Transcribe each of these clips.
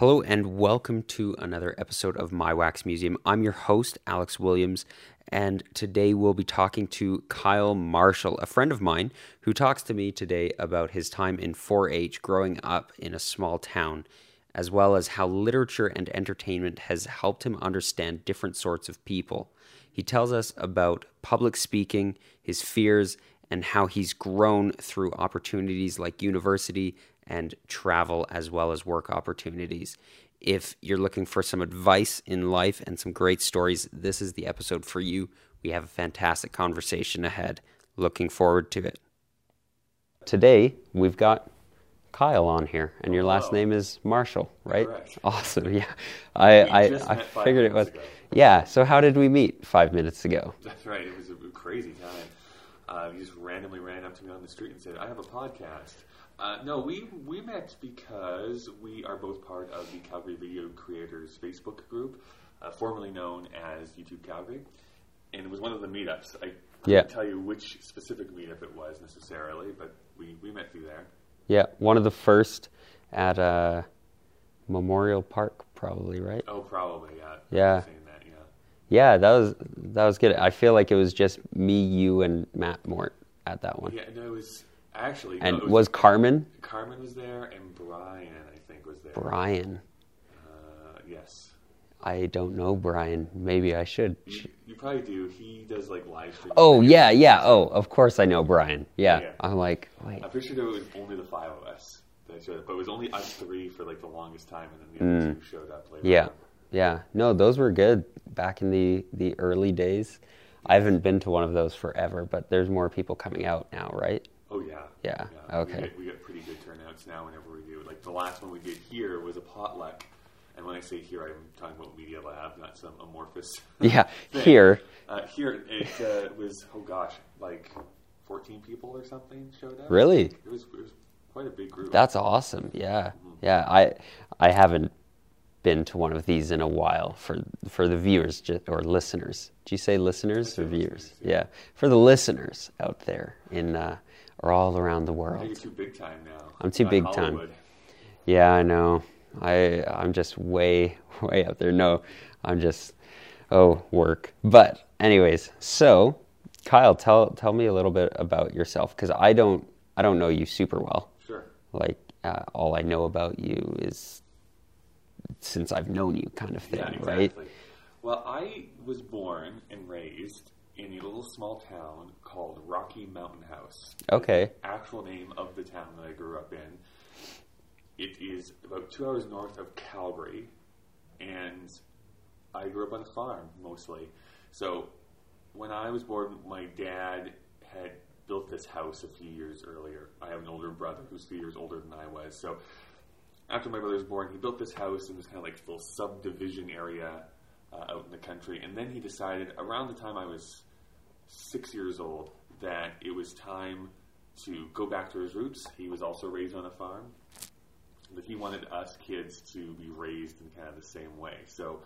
Hello and welcome to another episode of My Wax Museum. I'm your host, Alex Williams, and today we'll be talking to Kyle Marshall, a friend of mine who talks to me today about his time in 4 H growing up in a small town, as well as how literature and entertainment has helped him understand different sorts of people. He tells us about public speaking, his fears, and how he's grown through opportunities like university and travel as well as work opportunities. If you're looking for some advice in life and some great stories, this is the episode for you. We have a fantastic conversation ahead. Looking forward to it. Today, we've got Kyle on here, and your last Hello. name is Marshall, right? Correct. Awesome. Yeah, I I, I figured it was. ago. Yeah. So how did we meet? Five minutes ago. That's right. It was a crazy time. Uh, you just randomly ran up to me on the street and said, "I have a podcast." Uh, no, we we met because we are both part of the Calgary Video Creators Facebook group, uh, formerly known as YouTube Calgary, and it was one of the meetups. I couldn't Yeah. tell you which specific meetup it was necessarily, but we, we met through there. Yeah, one of the first at uh, Memorial Park, probably, right? Oh, probably yeah. Yeah. That, yeah. Yeah, that was that was good. I feel like it was just me, you, and Matt Mort at that one. Yeah, no, it was actually. and it was Carmen, Carmen was there and Brian, I think, was there. Brian. Uh, yes. I don't know Brian. Maybe I should. You, you probably do. He does like live streams. Oh yeah, yeah. Oh, of course I know Brian. Yeah, Yeah. I'm like, wait. I'm pretty sure there was only the five of us that showed up, but it was only us three for like the longest time, and then the other two showed up later. Mm. Yeah, on. yeah. No, those were good back in the the early days. I haven't been to one of those forever, but there's more people coming out now, right? Oh yeah. Yeah, We okay. get, we get pretty good turnouts now whenever we do. Like the last one we did here was a potluck, and when I say here, I'm talking about Media Lab, not some amorphous. Yeah, thing. here. Uh, here it uh, was. Oh gosh, like 14 people or something showed up. Really? It was. It was quite a big group. That's awesome. Yeah, yeah. I I haven't been to one of these in a while for for the viewers or listeners. Do you say listeners or viewers? listeners, Yeah, for the listeners out there in uh, or all around the world. you're too big time now. I'm too Not big time. Yeah, I know. I I'm just way way out there. No, I'm just oh work. But anyways, so Kyle, tell tell me a little bit about yourself because I don't I don't know you super well. Sure. Like uh, all I know about you is since I've known you, kind of thing, Yeah, right? Well, I was born and raised in a little small town called Rocky Mountain House. Okay. Actual name of the town that I grew up in. It is about two hours north of Calgary, and I grew up on a farm mostly. So when I was born, my dad had built this house a few years earlier. I have an older brother who's three years older than I was. So after my brother was born, he built this house in this kind of like little subdivision area uh, out in the country. And then he decided around the time I was six years old that it was time to go back to his roots. He was also raised on a farm, but he wanted us kids to be raised in kind of the same way. So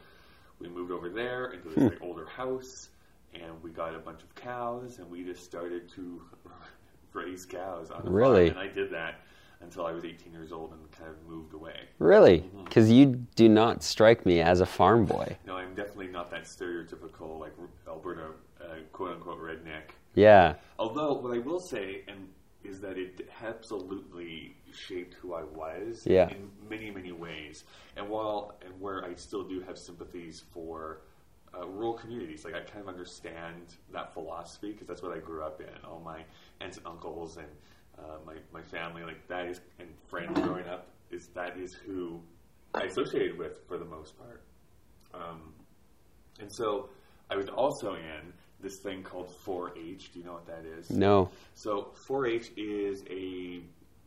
we moved over there into this like older house, and we got a bunch of cows, and we just started to raise cows on the Really? farm. And I did that until I was 18 years old and kind of moved away. Really? Mm-hmm. Because you do not strike me as a farm boy. No, I'm definitely not that stereotypical like Alberta uh, quote unquote redneck. Yeah. Although what I will say and is that it absolutely shaped who I was Yeah. in many many ways. And while and where I still do have sympathies for uh, rural communities, like I kind of understand that philosophy because that's what I grew up in. All my aunts and uncles and uh, my my family, like that is and friends growing up is that is who I associated with for the most part. Um, and so I was also in this thing called 4-H. Do you know what that is? No. So 4-H is a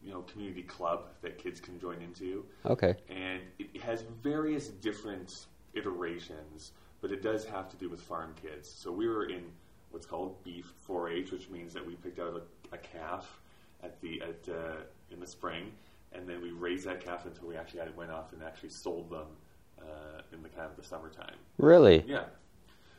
you know community club that kids can join into, Okay. and it has various different iterations, but it does have to do with farm kids. So we were in what's called beef 4-H, which means that we picked out a, a calf at the at uh, in the spring, and then we raised that calf until we actually went off and actually sold them uh, in the kind of the summertime. Really? Yeah.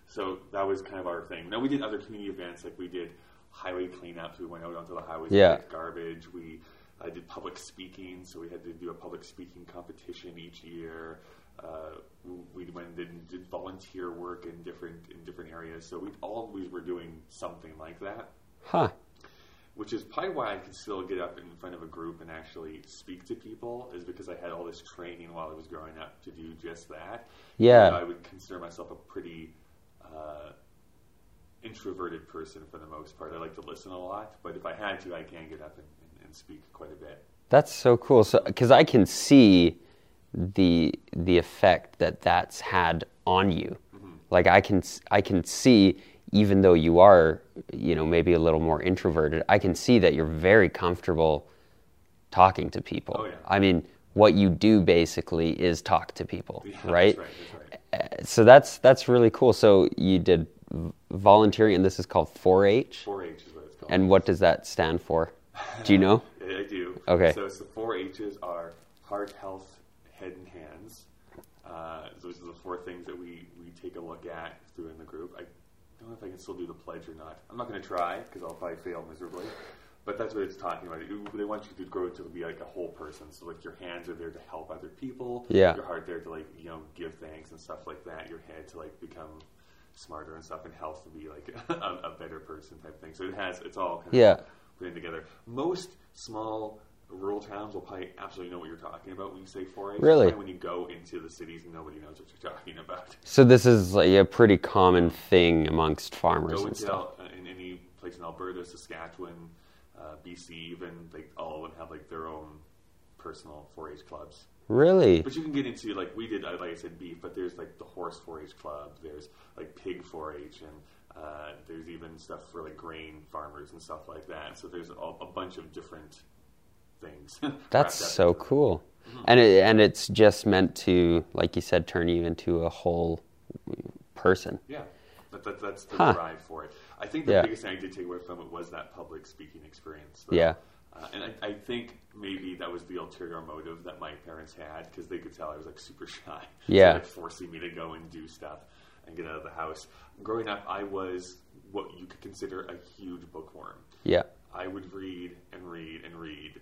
So that was kind of our thing. Now we did other community events, like we did highway cleanups. We went out onto the highways, Yeah. and picked garbage. We I did public speaking, so we had to do a public speaking competition each year. Uh, we went and did, volunteer work in different in different areas. So we always were doing something like that. Huh. Which is probably why I could still get up in front of a group and actually speak to people, is because I had all this training while I was growing up to do just that. Yeah. And I would consider myself a pretty uh, introverted person for the most part. I like to listen a lot, but if I had to, I can get up and, and, and speak quite a bit. That's so cool. So, because I can see the the effect that that's had on you. Mm-hmm. Like I can I can see even though you are you know maybe a little more introverted, I can see that you're very comfortable talking to people. Oh, yeah. I mean, what you do basically is talk to people, yeah, right? That's right, that's right. So that's that's really cool. So you did volunteering, and this is called 4-H. 4-H is what it's called. And what does that stand for? Do you know? I do. Okay. So it's the four H's are heart, health, head, and hands. Uh, those are the four things that we, we take a look at through in the group. I don't know if I can still do the pledge or not. I'm not going to try because I'll probably fail miserably. But that's what it's talking about. They want you to grow to be like a whole person. So like your hands are there to help other people. Yeah. Your heart there to like you know give thanks and stuff like that. Your head to like become smarter and stuff, and health to be like a, a better person type thing. So it has it's all kind of yeah. of putting together. Most small rural towns will probably absolutely know what you're talking about when you say 4-H. Really? When you go into the cities, nobody knows what you're talking about. So this is like a pretty common thing amongst farmers go and into stuff. Al- uh, in any place in Alberta, Saskatchewan, uh, BC, even like all of them have like their own personal 4-H clubs. Really? But you can get into like we did, uh, like I said, beef. But there's like the horse 4-H club. There's like pig 4-H, and uh, there's even stuff for like grain farmers and stuff like that. So there's a, a bunch of different things. That's so cool. Mm-hmm. And it, and it's just meant to, like you said, turn you into a whole person. Yeah, that, that, that's the huh. drive for it. I think the yeah. biggest thing I did take away from it was that public speaking experience. Though. Yeah. Uh, and I, I, think maybe that was the ulterior motive that my parents had because they could tell I was like super shy. Yeah. So, like forcing me to go and do stuff and get out of the house. Growing up, I was what you could consider a huge bookworm. Yeah. I would read and read and read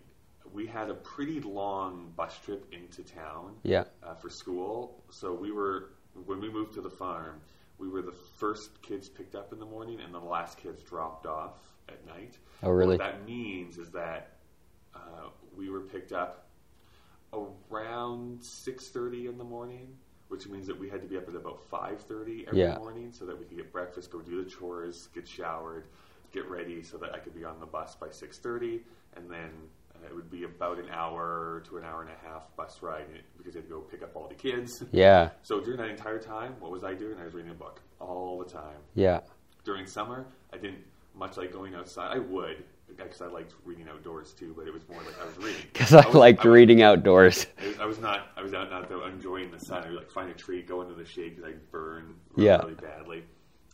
we had a pretty long bus trip into town yeah. uh, for school. So we were when we moved to the farm, we were the first kids picked up in the morning and the last kids dropped off at night. Oh, really? What that means is that uh, we were picked up around six thirty in the morning, which means that we had to be up at about five thirty every yeah. morning so that we could get breakfast, go do the chores, get showered, get ready, so that I could be on the bus by six thirty, and then it would be about an hour to an hour and a half bus ride because I had to go pick up all the kids. Yeah. So during that entire time, what was I doing? I was reading a book all the time. Yeah. During summer, I didn't much like going outside. I would because I liked reading outdoors too, but it was more like I was reading. Because I, I liked I reading outdoors. I was not. I was out not enjoying the sun. I would like find a tree, go into the shade because I burn really, yeah. really badly,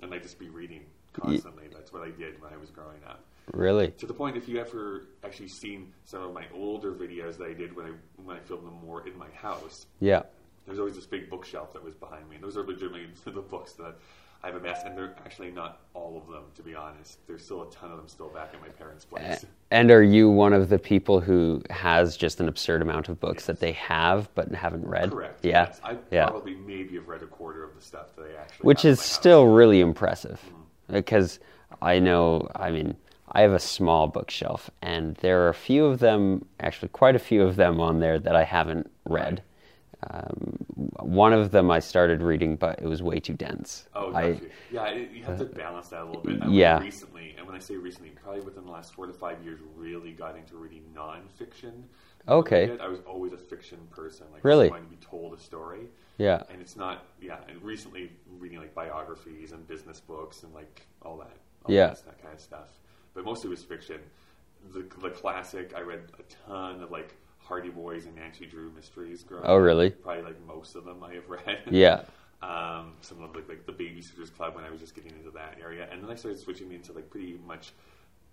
and I just be reading constantly. That's what I did when I was growing up. Really? To the point, if you ever actually seen some of my older videos that I did when I when I filmed them more in my house, yeah, there's always this big bookshelf that was behind me. And those are legitimately the books that I have amassed, and they're actually not all of them, to be honest. There's still a ton of them still back at my parents' place. And are you one of the people who has just an absurd amount of books yes. that they have but haven't read? Correct. Yeah. Yes. I yeah. probably maybe have read a quarter of the stuff that I actually. Which is still really impressive, mm-hmm. because I know. I mean I have a small bookshelf, and there are a few of them, actually, quite a few of them on there that I haven't read. Um, one of them I started reading, but it was way too dense. Oh, I, yeah, you have to balance that a little bit. I yeah. Recently, and when I say recently, probably within the last four to five years, really got into reading nonfiction. Okay. I was always a fiction person, like really wanting to be told a story. Yeah. And it's not, yeah. And recently, reading like biographies and business books and like all that, all yeah, that, that kind of stuff but mostly was fiction. The, the classic, I read a ton of like Hardy Boys and Nancy Drew mysteries growing Oh, really? Up. Probably like most of them I have read. Yeah. um, some of like, like the Babysitters Club when I was just getting into that area, and then I started switching me into like pretty much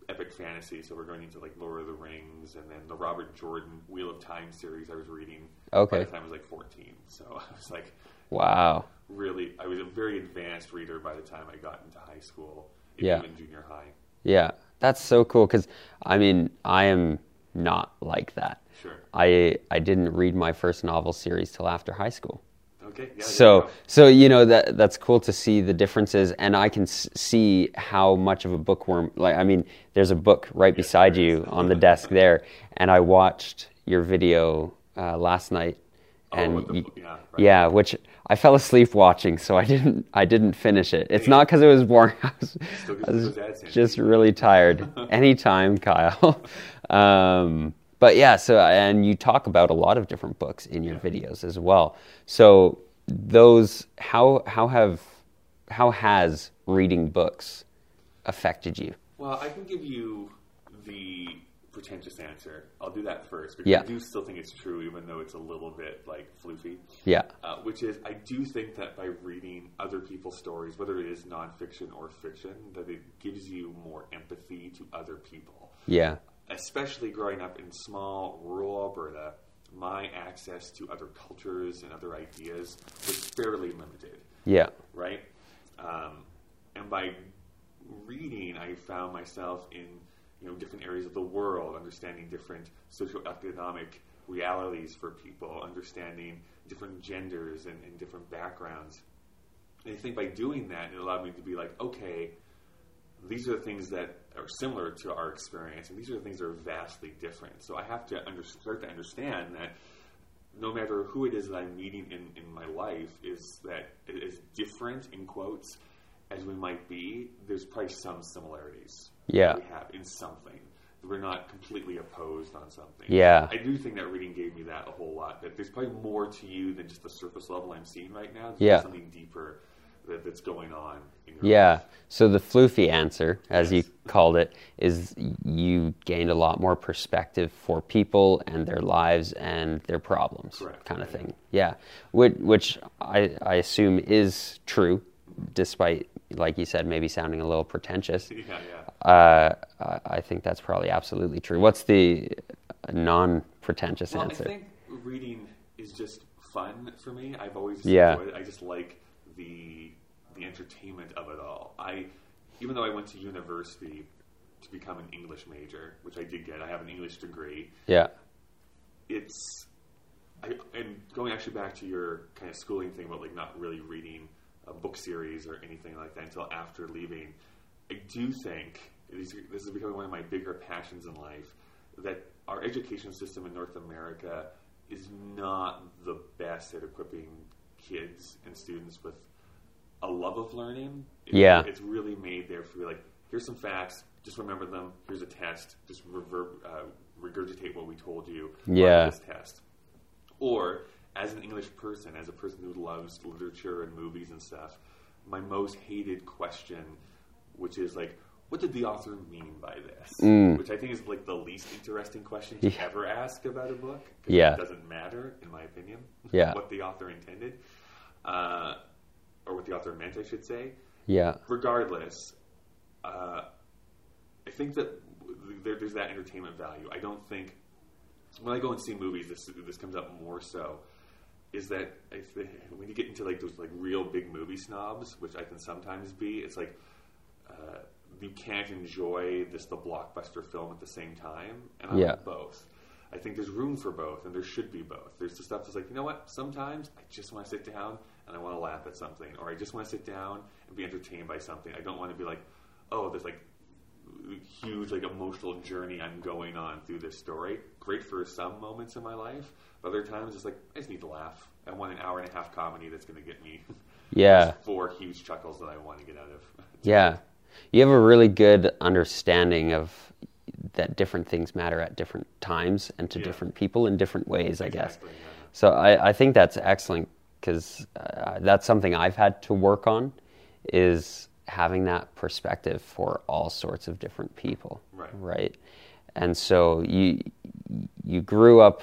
epic fantasy. So we're going into like Lord of the Rings, and then the Robert Jordan Wheel of Time series I was reading. Okay. By the time I was like 14, so I was like, wow. Really, I was a very advanced reader by the time I got into high school, yeah. even junior high. Yeah. That's so cool because I mean I am not like that. Sure. I I didn't read my first novel series till after high school. Okay. Yeah, So go. so you know that that's cool to see the differences, and I can s- see how much of a bookworm. Like I mean, there's a book right beside you on the desk there, and I watched your video uh, last night, and with the yeah, right. yeah, which I fell asleep watching, so I didn't I didn't finish it. It's not because it was boring. I was, I was those ads in. just really tired. Anytime, Kyle. um, but yeah, so and you talk about a lot of different books in your videos as well. So those how how have how has reading books affected you? Well, I can give you the pretentious answer. I'll do that first because Yeah. I do still think it's true, even though it's a little bit like floofy. Yeah. Uh, which is, I do think that by reading other people's stories, whether it is nonfiction or fiction, that it gives you more empathy to other people. Yeah. Especially growing up in small rural Alberta, my access to other cultures and other ideas was fairly limited Yeah. right? Um, and by reading, I found myself in you know different areas of the world, understanding different socioeconomic realities for people, understanding different genders and, and different backgrounds. And I think by doing that, it allowed me to be like, okay, these are the things that are similar to our experience, and these are the things that are vastly different. So I have to under, start to understand that no matter who it is that I'm meeting in, in my life, is that as different in quotes as we might be, there's probably some similarities Yeah. that we have in something. We're not completely opposed on something. Yeah. I do think that reading gave me that a whole lot. That there's probably more to you than just the surface level I'm seeing right now. There's Yeah. something deeper that, that's going on in your Yeah. life. So the floofy answer, as Yes. you called it, is you gained a lot more perspective for people and their lives and their problems, Correct. kind of thing. Yeah, which, which I, I assume is true, despite, like you said, maybe sounding a little pretentious. Yeah, yeah. Uh, I- think that's probably absolutely true. What's the non-pretentious Well, answer? I think reading is just fun for me. I've always Yeah. enjoyed it. I just like the the entertainment of it all. I even though I went to university to become an English major, which I did get. I have an English degree. yeah, It's I, and going actually back to your kind of schooling thing about like not really reading a book series or anything like that until after leaving. I do think this this is becoming one of my bigger passions in life that our education system in North America is not the best at equipping kids and students with a love of learning. It- Yeah. it's really made there for you. Like, here's some facts. Just remember them. Here's a test. Just reverb, uh, regurgitate what we told you. Yeah. This test. Or as an English person, as a person who loves literature and movies and stuff, my most hated question, which is like, what did the author mean by this? Which I think is like the least interesting question to Mm. Yeah. ever ask about a book. Yeah. It doesn't matter, in my opinion, Yeah. what the author intended. Uh, or what the author meant, I should say yeah, regardless, uh, I think that there, there's that entertainment value. I don't think when I go and see movies, this this comes up more so. Is that I think when you get into like those like real big movie snobs, which I can sometimes be, it's like uh, you can't enjoy this the blockbuster film at the same time, and I Yeah. like both. I think there's room for both, and there should be both. There's the stuff that's like, you know what? Sometimes I just want to sit down and I want to laugh at something, or I just want to sit down and be entertained by something. I don't want to be like, oh, there's like huge like emotional journey I'm going on through this story. Great for some moments in my life, but other times it's like I just need to laugh. I want an hour and a half comedy that's going to get me yeah. four huge chuckles that I want to get out of. Yeah. You have a really good understanding of that different things matter at different times and to Yeah. different people in different ways, I guess. Yeah. So I, I think that's excellent because uh, that's something I've had to work on is having that perspective for all sorts of different people. Right. Right. And so you you grew up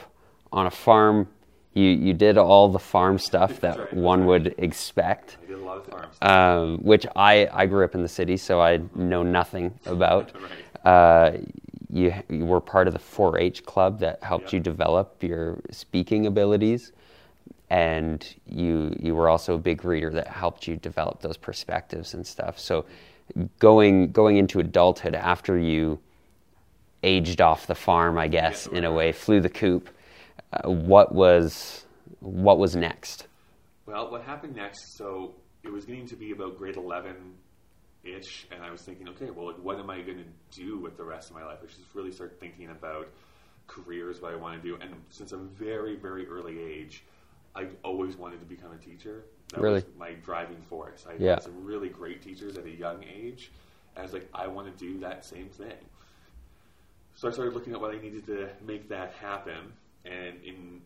on a farm. You you did all the farm stuff that right, one would expect I did a lot of farms. um, which I, I grew up in the city, so I know nothing about. Right. Uh, you, you were part of the 4-H club that helped Yep. you develop your speaking abilities, and you you were also a big reader that helped you develop those perspectives and stuff. So, going going into adulthood after you aged off the farm, I guess, in a way, flew the coop. Uh, what was what was next? Well, what happened next? So it was getting to be about grade eleven ish, and I was thinking, okay, well, like, what am I going to do with the rest of my life? I should really start thinking about careers, what I want to do. And since a very, very early age, I always wanted to become a teacher. That Really? was my driving force. I Yeah. had some really great teachers at a young age. And I was like, I want to do that same thing. So I started looking at what I needed to make that happen, and in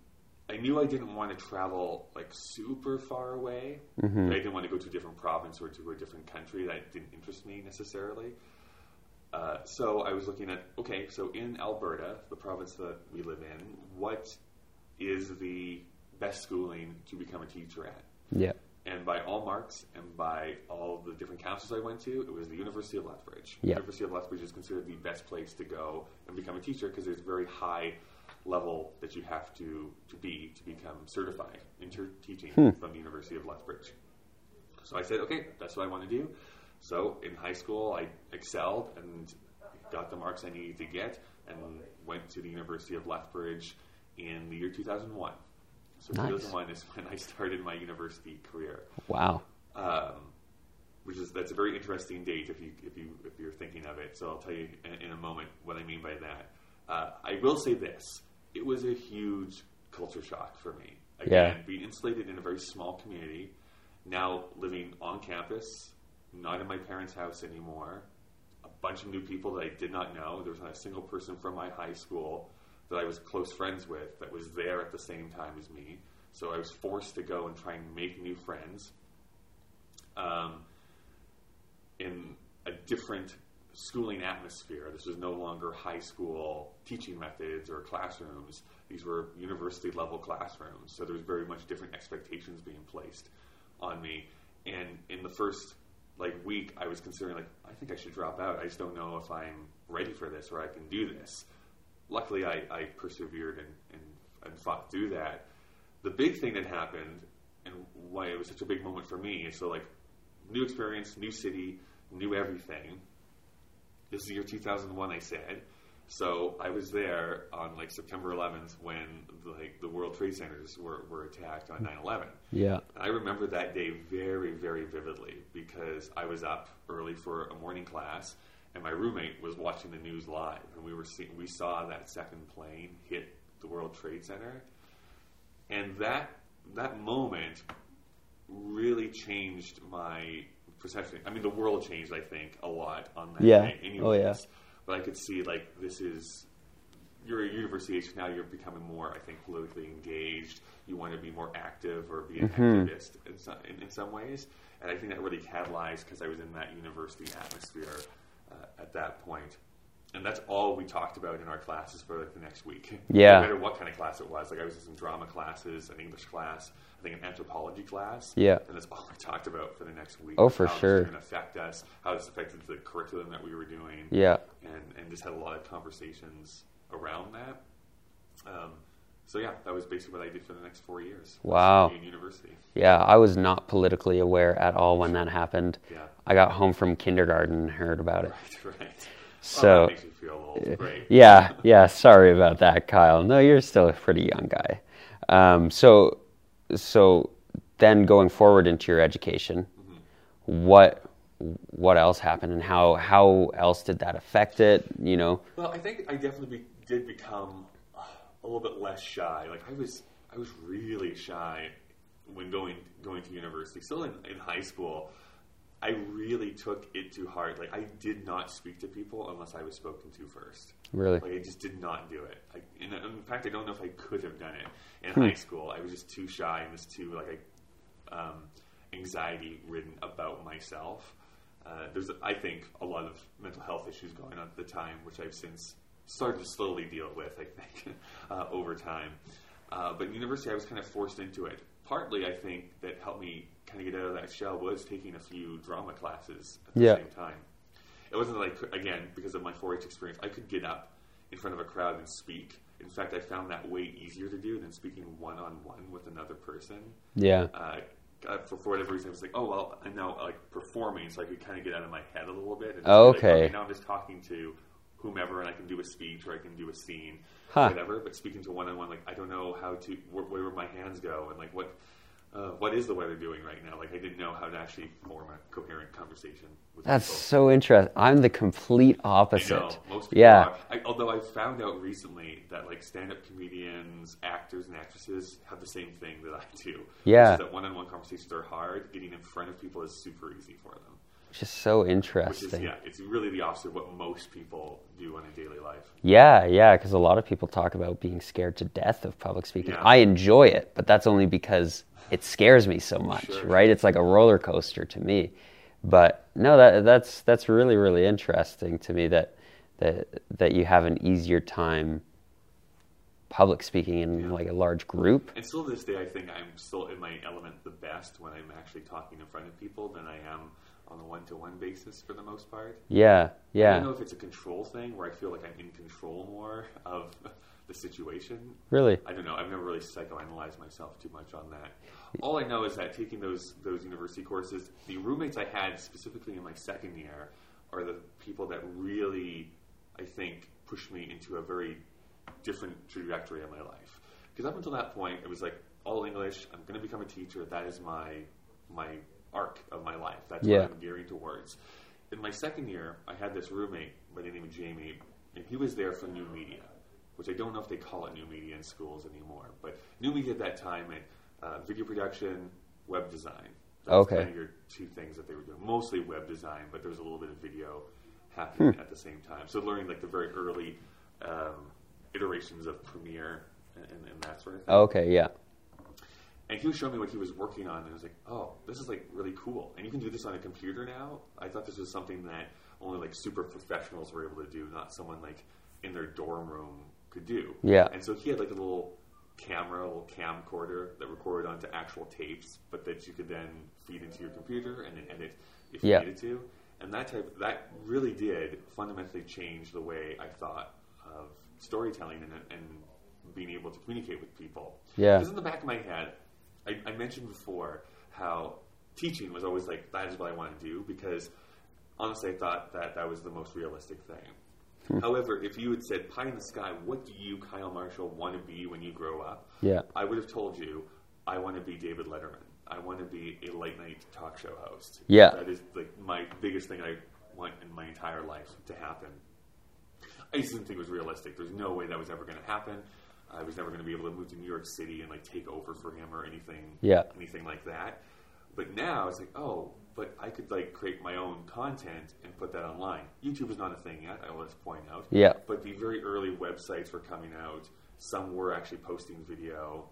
I knew I didn't want to travel like super far away. I didn't want to go to a different province or to a different country. That didn't interest me necessarily. Uh, so I was looking at okay, so in Alberta, the province that we live in, what is the best schooling to become a teacher at? Yeah. And by all marks and by all the different councils I went to, it was the University of Lethbridge. Yeah. University of Lethbridge is considered the best place to go and become a teacher because there's a very high level that you have to, to be to become certified in ter- teaching hmm. from the University of Lethbridge. So I said, okay, that's what I want to do. So in high school, I excelled and got the marks I needed to get and went to the University of Lethbridge in the year 2001. So Nice. 2001 is when I started my university career Wow. um, which is that's a very interesting date if you if you if you're thinking of it. So I'll tell you in, in a moment what I mean by that. Uh, I will say this: it was a huge culture shock for me. Again, Yeah. being insulated in a very small community, now living on campus, not in my parents' house anymore. A bunch of new people that I did not know. There was not a single person from my high school that I was close friends with that was there at the same time as me. So I was forced to go and try and make new friends um, in a different schooling atmosphere. This was no longer high school teaching methods or classrooms. These were university level classrooms. So there was very much different expectations being placed on me. And in the first like week, I was considering like I think I should drop out. I just don't know if I'm ready for this or I can do this. Luckily, I, I persevered and, and, and fought through that. The big thing that happened and why it was such a big moment for me is so like new experience, new city, new everything. This is the year 2001, I said. So I was there on like September 11th when like the World Trade Centers were, were attacked on 9/11. Yeah. I remember that day very, very vividly because I was up early for a morning class, and my roommate was watching the news live, and we were see- we saw that second plane hit the World Trade Center, and that that moment really changed my perception. I mean, the world changed, I think, a lot on that Yeah. day. Anyways, Oh, yeah. But I could see like this is you're a university age now. You're becoming more, I think, politically engaged. You want to be more active or be an Mm-hmm. activist in some, in, in some ways. And I think that really catalyzed because I was in that university atmosphere uh, at that point. And that's all we talked about in our classes for like the next week. Yeah. No matter what kind of class it was. Like I was in some drama classes, an English class, I think an anthropology class. Yeah. And that's all we talked about for the next week. Oh, for how sure. Was going to affect us, how this affected the curriculum that we were doing Yeah. and, and just had a lot of conversations around that. Um, so yeah, that was basically what I did for the next four years. Wow. in university. Yeah. I was not politically aware at all when that happened. Yeah. I got home from kindergarten and heard about it. Right, right. So- well, that makes you feel old. Great. Yeah, yeah. Sorry about that, Kyle. No, you're still a pretty young guy. Um, so, so then going forward into your education, what what else happened, and how how else did that affect it? You know, Well, I think I definitely be, did become a little bit less shy. Like I was, I was really shy when going going to university. Still in, in high school, I really took it to heart. Like I did not speak to people unless I was spoken to first. really. Like I just did not do it. I, in, in fact, I don't know if I could have done it in Hmm. high school. I was just too shy and just too like um, anxiety ridden about myself. Uh, there's, I think, a lot of mental health issues going on at the time, which I've since started to slowly deal with. I think uh, over time, uh, but in university, I was kind of forced into it. Partly, I think that helped me kind of get out of that shell was taking a few drama classes at the Yeah. same time. It wasn't like again because of my 4-H experience, I could get up in front of a crowd and speak. In fact, I found that way easier to do than speaking one on one with another person. Yeah, Uh, uh, for, for whatever reason, I was like, oh well, I'm now like performing, so I could kind of get out of my head a little bit. And Oh, be like, okay. Now I'm just talking to whomever and I can do a speech or I can do a scene, Huh. whatever. But speaking to one on one, like I don't know how to where, where my hands go and like what. Uh, what is the weather doing right now? Like I didn't know how to actually form a coherent conversation with That's people. so interesting. I'm the complete opposite. know most people yeah. are. I, although I found out recently that like stand-up comedians, actors, and actresses have the same thing that I do. Yeah. that one-on-one conversations are hard. Getting in front of people is super easy for them. Which is so Which is interesting. yeah, it's really the opposite of what most people do in a daily life. Yeah, yeah, because a lot of people talk about being scared to death of public speaking. Yeah. I enjoy it, but that's only because it scares me so much, Sure. right? It's like a roller coaster to me. But no, that that's that's really really interesting to me that that that you have an easier time public speaking in Yeah. like a large group. And still to this day, I think I'm still in my element the best when I'm actually talking in front of people than I am on a one-to-one basis for the most part. Yeah, yeah. I don't know if it's a control thing where I feel like I'm in control more of the situation. really. I don't know. I've never really psychoanalyzed myself too much on that. All I know is that taking those those university courses, the roommates I had specifically in my second year are the people that really, I think, pushed me into a very different trajectory of my life. Because up until that point, it was like all English. I'm going to become a teacher. That is my my arc of my life. That's Yeah. what I'm gearing towards. In my second year, I had this roommate by the name of Jamie, and he was there for new media, which I don't know if they call it new media in schools anymore. But new media at that time meant uh, video production, web design. That Okay. kind of your two things that they were doing. Mostly web design, but there was a little bit of video happening Hmm. at the same time. So learning like the very early um, iterations of Premiere and, and, and that sort of thing. Okay, yeah. And he was showing me what he was working on, and I was like, "Oh, this is like really cool." And you can do this on a computer now. I thought this was something that only like super professionals were able to do, not someone like in their dorm room could do. Yeah. And so he had like a little camera, a little camcorder that recorded onto actual tapes, but that you could then feed into your computer and then edit if you needed to. And that type that really did fundamentally change the way I thought of storytelling and, and being able to communicate with people. Yeah. Because in the back of my head, I, I mentioned before how teaching was always like that is what I want to do because honestly I thought that that was the most realistic thing. Hmm. However, if you had said pie in the sky, what do you, Kyle Marshall, want to be when you grow up? Yeah. I would have told you I want to be David Letterman. I want to be a late night talk show host. Yeah. That is like my biggest thing I want in my entire life to happen. I just didn't think it was realistic. There's no way that was ever going to happen. I was never going to be able to move to New York City and like take over for him or anything, Yeah. anything like that. But now it's like, oh, but I could like create my own content and put that online. YouTube is not a thing yet. I will just point out. Yeah. But the very early websites were coming out. Some were actually posting video.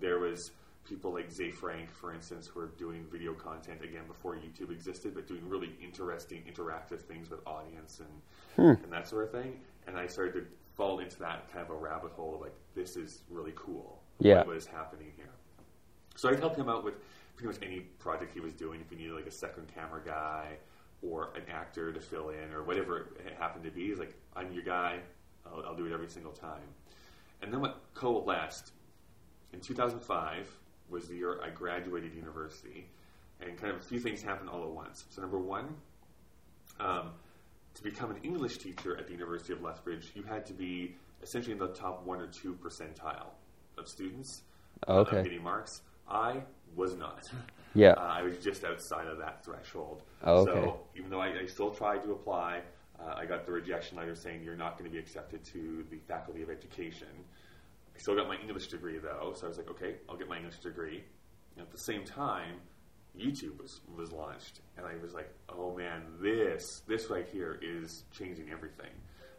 There was people like Ze Frank, for instance, who were doing video content again before YouTube existed, but doing really interesting, interactive things with audience and hmm. and that sort of thing. And I started to fall into that kind of a rabbit hole of like, this is really cool. Yeah. What is happening here? So I'd help him out with pretty much any project he was doing. If he needed like a second camera guy or an actor to fill in or whatever it happened to be, he's like, I'm your guy. I'll, I'll do it every single time. And then what coalesced in 2005 was the year I graduated university, and kind of a few things happened all at once. So number one, um, to become an English teacher at the University of Lethbridge, you had to be essentially in the top one or two percentile of students uh, Okay. of getting marks. I was not. Yeah. Uh, I was just outside of that threshold. Oh, okay. So even though I, I still tried to apply, uh, I got the rejection letter saying you're not going to be accepted to the Faculty of Education. I still got my English degree though, so I was like, okay, I'll get my English degree. And at the same time, YouTube was, was launched, and I was like, oh man, this this right here is changing everything.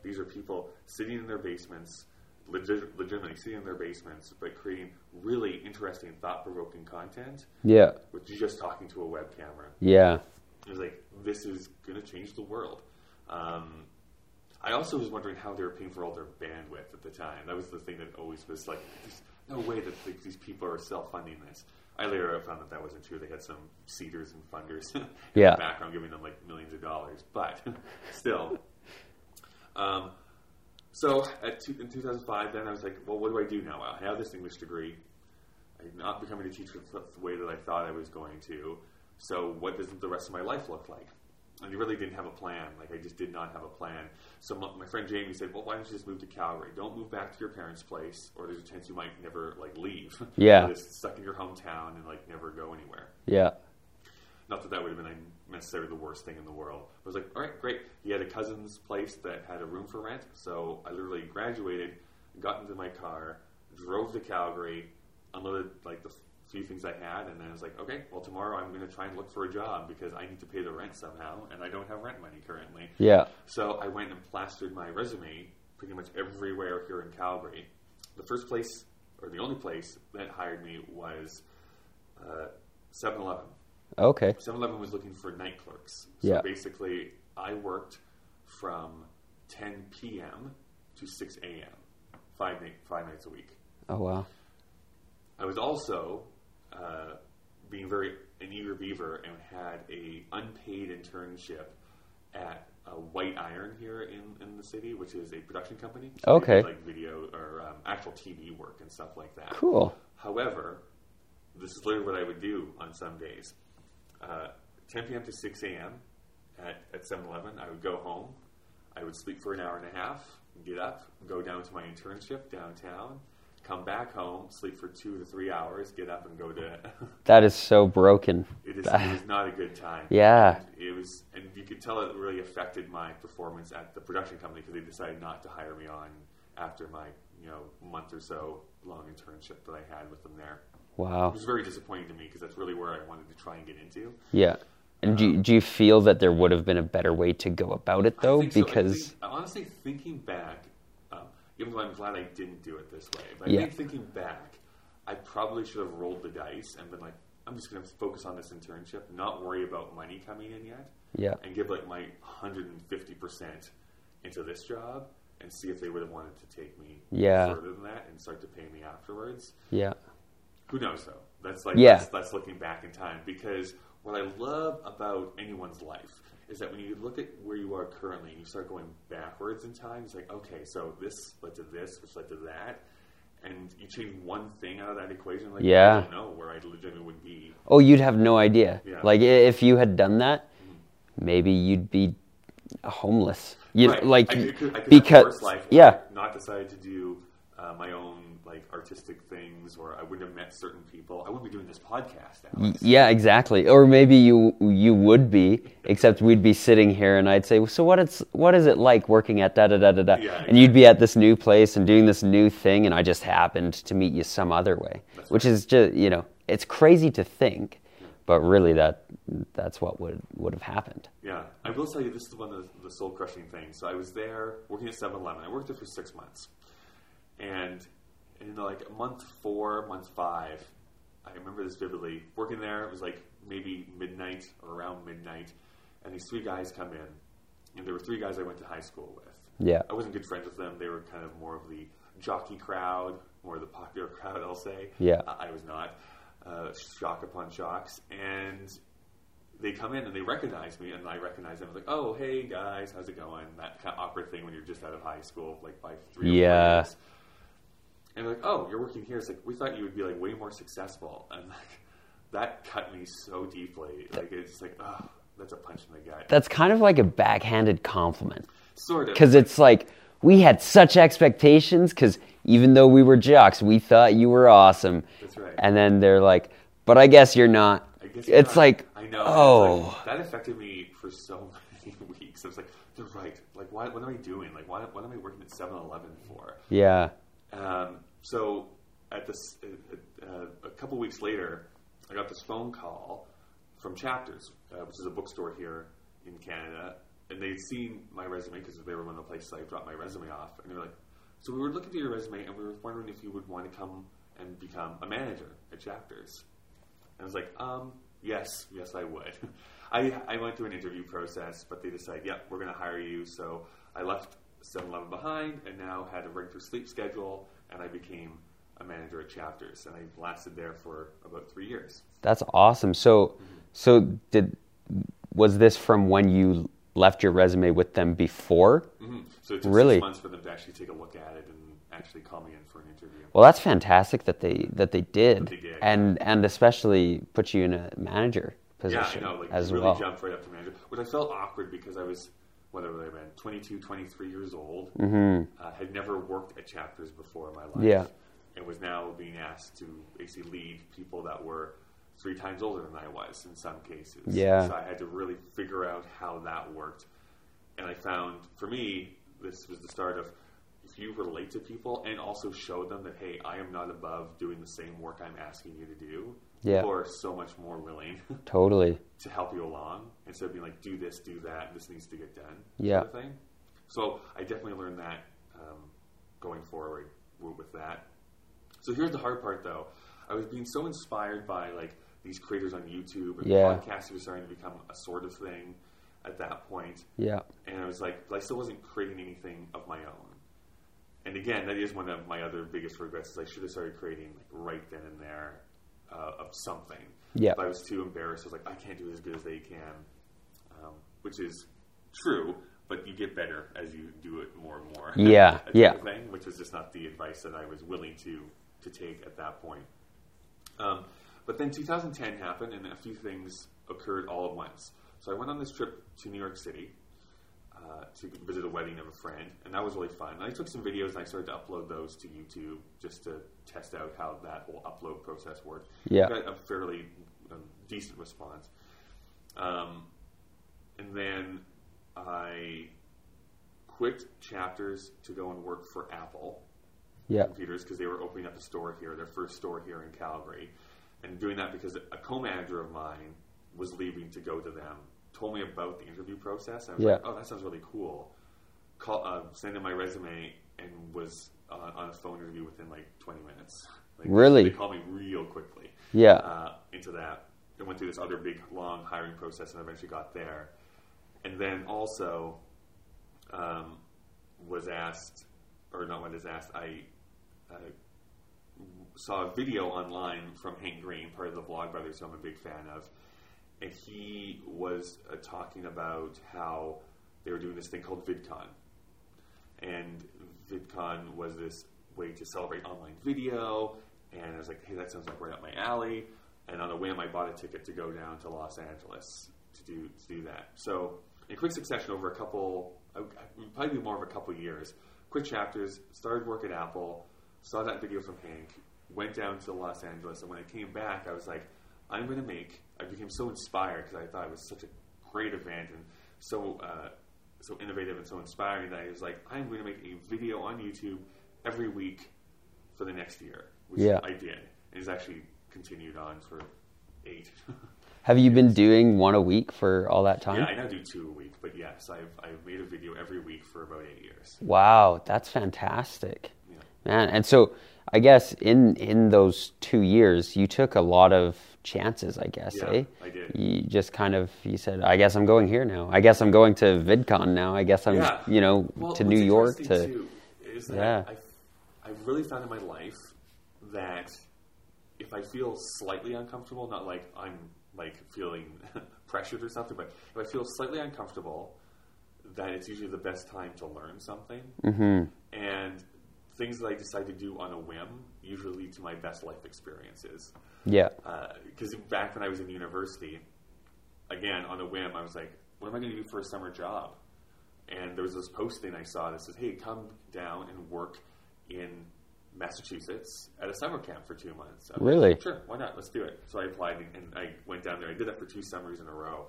These are people sitting in their basements, legit, legitimately sitting in their basements, but creating really interesting, thought-provoking content Yeah. with just talking to a web camera. Yeah. It was like, this is going to change the world. Um, I also was wondering how they were paying for all their bandwidth at the time. That was the thing that always was like, there's no way that like, these people are self-funding this. I later found that that wasn't true. They had some seeders and funders in Yeah. the background giving them like millions of dollars. But still. Um, so at two, in 2005, then I was like, well, what do I do now? I have this English degree. I'm not becoming a teacher the way that I thought I was going to. So what does the rest of my life look like? And I really didn't have a plan. Like I just did not have a plan. So my, my friend Jamie said, "Well, why don't you just move to Calgary? Don't move back to your parents' place, or there's a chance you might never like leave. Yeah. You're just stuck in your hometown and like never go anywhere." Yeah. Not that that would have been like, necessarily the worst thing in the world. I was like, all right, great. He had a cousin's place that had a room for rent, so I literally graduated, got into my car, drove to Calgary, unloaded like the few things I had, and then I was like, okay, well tomorrow I'm going to try and look for a job because I need to pay the rent somehow, and I don't have rent money currently. Yeah. So I went and plastered my resume pretty much everywhere here in Calgary. The first place, or the only place that hired me was uh, 7-Eleven. Okay. 7-Eleven was looking for night clerks. So Yeah. basically, I worked from 10 p.m. to 6 a.m. Five, night, five nights a week. Oh wow. I was also uh, being very an eager beaver and had a unpaid internship at uh, White Iron here in, in the city, which is a production company. Okay. like video or um, actual TV work and stuff like that. Cool. However, this is literally what I would do on some days. Uh, 10 p.m. to 6 a.m. at, at 7 Eleven, I would go home. I would sleep for an hour and a half, get up, go down to my internship downtown, come back home, sleep for two to three hours, get up and go to. That is so broken. it, is, it was not a good time. Yeah. And it was, and you could tell it really affected my performance at the production company because they decided not to hire me on after my you know month or so long internship that I had with them there. Wow. It was very disappointing to me because that's really where I wanted to try and get into. Yeah. And do you, do you feel that there would have been a better way to go about it though? think so. I Because think- honestly, thinking back, um, even though I'm glad I didn't do it this way, but Yeah. I think thinking back, I probably should have rolled the dice and been like, I'm just going to focus on this internship, not worry about money coming in yet, yeah, and give like my 150% into this job and see if they would have wanted to take me Yeah. further than that and start to pay me afterwards. yeah, Who knows though? That's like Yeah. that's, that's looking back in time because what I love about anyone's life is that when you look at where you are currently and you start going backwards in time, it's like okay, so this led to this, which led to that, and you change one thing out of that equation, like Yeah. I don't know where I legitimately would be. Oh, you'd have no idea. Yeah. Like if you had done that, maybe you'd be homeless. You Right. like I could, I could because worse life. yeah, not decided to do uh, my own like artistic things, or I wouldn't have met certain people. I wouldn't be doing this podcast. Alex. Mm, yeah, exactly. Or maybe you you would be, except we'd be sitting here and I'd say, "So what it's what is it like working at da da da da da?" Yeah, and you'd be at this new place and doing this new thing, and I just happened to meet you some other way, That's which right. is just you know, it's crazy to think, but really that that's what would would have happened. Yeah, I will tell you this is one of the, the soul crushing things. So I was there working at 7 Eleven. I worked there for six months. And in like month four, month five, I remember this vividly. Working there, it was like maybe midnight or around midnight. And these three guys come in. And there were three guys I went to high school with. Yeah, I wasn't good friends with them. They were kind of more of the jockey crowd, more of the popular crowd, I'll say. Yeah. I I was not. Uh, shock upon shocks. And they come in and they recognize me, and I recognize them. I was like, oh, hey, guys, how's it going? That kind of awkward thing when you're just out of high school, like by three or four Yeah. years. And like, oh, you're working here. It's like, we thought you would be like way more successful. And like, that cut me so deeply. Like, it's like, oh, that's a punch in the gut. that's kind of like a backhanded compliment. Sort of. because it's like we had such expectations because even though we were jocks we thought you were awesome That's right. and then they're like but i guess you're not I guess it's not. like I know. oh like, that affected me for so many weeks. I was like, they're right. Like, why, what am I doing? Like, why, what am I working at 7-Eleven for? yeah Um, so, at this, uh, uh, a couple weeks later, I got this phone call from Chapters, uh, which is a bookstore here in Canada, and they'd seen my resume because they were one of the places I dropped my resume off, and they were like, "So we were looking through your resume, and we were wondering if you would want to come and become a manager at Chapters." And I was like, um, yes, yes, I would. I, I went through an interview process, but they decided, yep, we're going to hire you. So I left 7 Eleven behind and now had a regular sleep schedule, and I became a manager at Chapters. And I lasted there for about three years. that's awesome so so did was this from when you left your resume with them before hmm So it took Really? six months for them to actually take a look at it and actually call me in for an interview. well that's fantastic that they that they did, they did, and and especially put you in a manager position yeah, I know, like as really well. jumped right up to manager, which I felt awkward because I was I have been 22, 23 years old. hmm Uh, had never worked at chapters before in my life. Yeah. and was now being asked to basically lead people that were three times older than I was in some cases. Yeah. so I had to really figure out how that worked, and I found for me this was the start of. If you relate to people and also show them that, hey, I am not above doing the same work I'm asking you to do, Yeah. people are so much more willing Totally. to help you along instead of being like, do this, do that, this needs to get done. Yeah. Sort of thing. So I definitely learned that um, going forward with that. So here's the hard part though. I was being so inspired by like these creators on YouTube and Yeah. podcasts were starting to become a sort of thing at that point. Yeah. And I was like, I still wasn't creating anything of my own. And again, that is one of my other biggest regrets. Is I should have started creating like right then and there uh, of something. Yeah. But I was too embarrassed. I was like, I can't do it as good as they can, um, which is true. But you get better as you do it more and more. Yeah, yeah. Thing, which is just not the advice that I was willing to to take at that point. Um, but then 2010 happened, and a few things occurred all at once. So I went on this trip to New York City uh, to visit a wedding of a friend, and that was really fun. And I took some videos and I started to upload those to YouTube just to test out how that whole upload process worked. Yeah. got a fairly um, decent response. Um, and then I quit Chapters to go and work for Apple Yeah. computers because they were opening up a store here, their first store here in Calgary, and doing that because a co-manager of mine was leaving to go to them. Told me about the interview process. I was Yeah. like, "Oh, that sounds really cool." Call, uh, sent in my resume and was uh, on a phone interview within like 20 minutes. Like, Really? They called me real quickly Yeah. uh, into that. and went through this other big, long hiring process and eventually got there. And then also um, was asked, or not was asked, I uh, saw a video online from Hank Green, part of the Vlog Brothers, who I'm a big fan of. And he was uh, talking about how they were doing this thing called VidCon. And VidCon was this way to celebrate online video. And I was like, hey, that sounds like right up my alley. And on a whim, I bought a ticket to go down to Los Angeles to do to do that. So, in quick succession, over a couple, I, probably more of a couple years, quick Chapters, started work at Apple, saw that video from Hank, went down to Los Angeles, and when I came back, I was like, I'm going to make. I became so inspired because I thought it was such a great event and so uh, so innovative and so inspiring that I was like, I'm going to make a video on YouTube every week for the next year, which Yeah. I did. And it's actually continued on for eight. Have you been doing one a week for all that time? yeah, I now do two a week, but yes, I've I've made a video every week for about eight years. Wow, that's fantastic. Yeah. Man, and so I guess in in those 2 years you took a lot of chances, I guess, Yeah, eh? I did. You just kind of you said, I guess I'm going here now. I guess I'm going to VidCon now. I guess I'm, Yeah. you know, Well, to New York to too, Yeah. I've, I've really found in my life that if I feel slightly uncomfortable, not like I'm like feeling pressured or something, but if I feel slightly uncomfortable, that it's usually the best time to learn something. Mhm. And things that I decide to do on a whim usually lead to my best life experiences Yeah. Uh, because back when I was in university, again on a whim, I was like, "What am I going to do for a summer job?" And there was this posting I saw that says, "Hey, come down and work in Massachusetts at a summer camp for two months." I was like, Really? sure, why not? Let's do it. So I applied and, and I went down there. I did that for two summers in a row,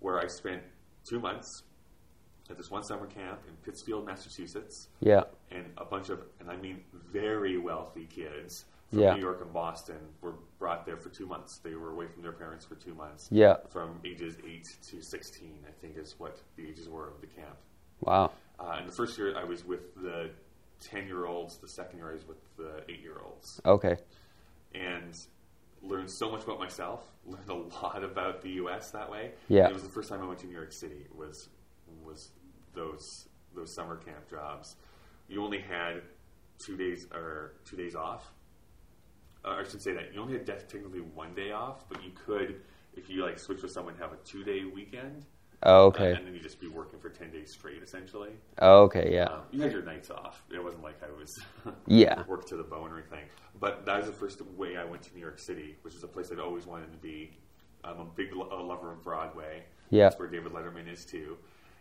where I spent two months at this one summer camp in Pittsfield, Massachusetts Yeah. and a bunch of, and I mean very wealthy kids from Yeah. New York and Boston were brought there for two months. They were away from their parents for two months. Yeah. From ages 8 to 16, I think is what the ages were of the camp. Wow. Uh, and the first year I was with the 10 year olds, the second year I was with the 8 year olds. Okay. And learned so much about myself, learned a lot about the U.S. that way. Yeah. It was the first time I went to New York City was was those those summer camp jobs. You only had two days or two days off. Uh, I should say that you only had technically one day off, but you could, if you like switch with someone, have a two day weekend. Oh, uh, okay. and then you just be working for ten days straight, essentially. Oh, okay. Yeah. Um, you had your nights off. It wasn't like I was Yeah. worked to the bone or anything. But that was the first way I went to New York City, which is a place I'd always wanted to be. I'm a big lo- a lover of Broadway. Yeah. That's where David Letterman is too.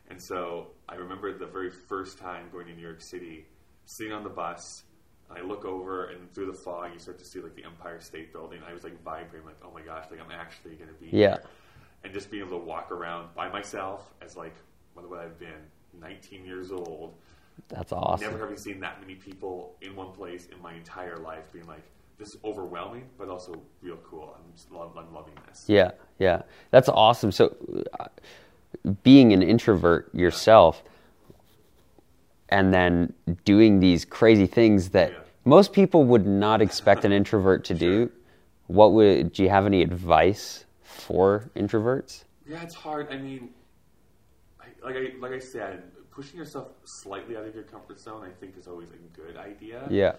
And so I remember the very first time going to New York City, sitting on the bus. I look over and through the fog, you start to see like the Empire State Building. I was like vibrating, like, oh my gosh, like I'm actually going to be Yeah. here. And just being able to walk around by myself as like what would I've been, 19 years old, That's awesome. never having seen that many people in one place in my entire life, being like, this is overwhelming, but also real cool. I'm, just love, I'm loving this. Yeah, yeah, that's awesome. So, uh, being an introvert yourself, and then doing these crazy things that Yeah. most people would not expect an introvert to do. What would do you have any advice for introverts? Yeah, it's hard. I mean, I, like I like I said, pushing yourself slightly out of your comfort zone, I think, is always a good idea. Yeah,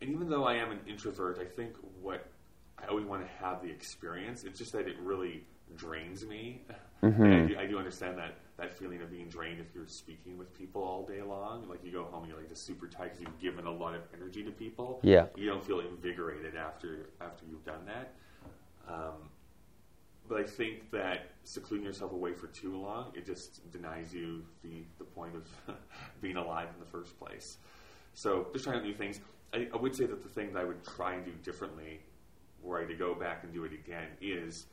And even though I am an introvert, I think what I always want to have the experience. It's just that it really drains me. Mm-hmm. I, do, I do understand that that feeling of being drained if you're speaking with people all day long. Like you go home, and you're like just super tired because you've given a lot of energy to people. Yeah. you don't feel invigorated after after you've done that. Um, but I think that secluding yourself away for too long, it just denies you the, the point of being alive in the first place. So just trying out new things. I, I would say that the thing that I would try and do differently, were I to go back and do it again, is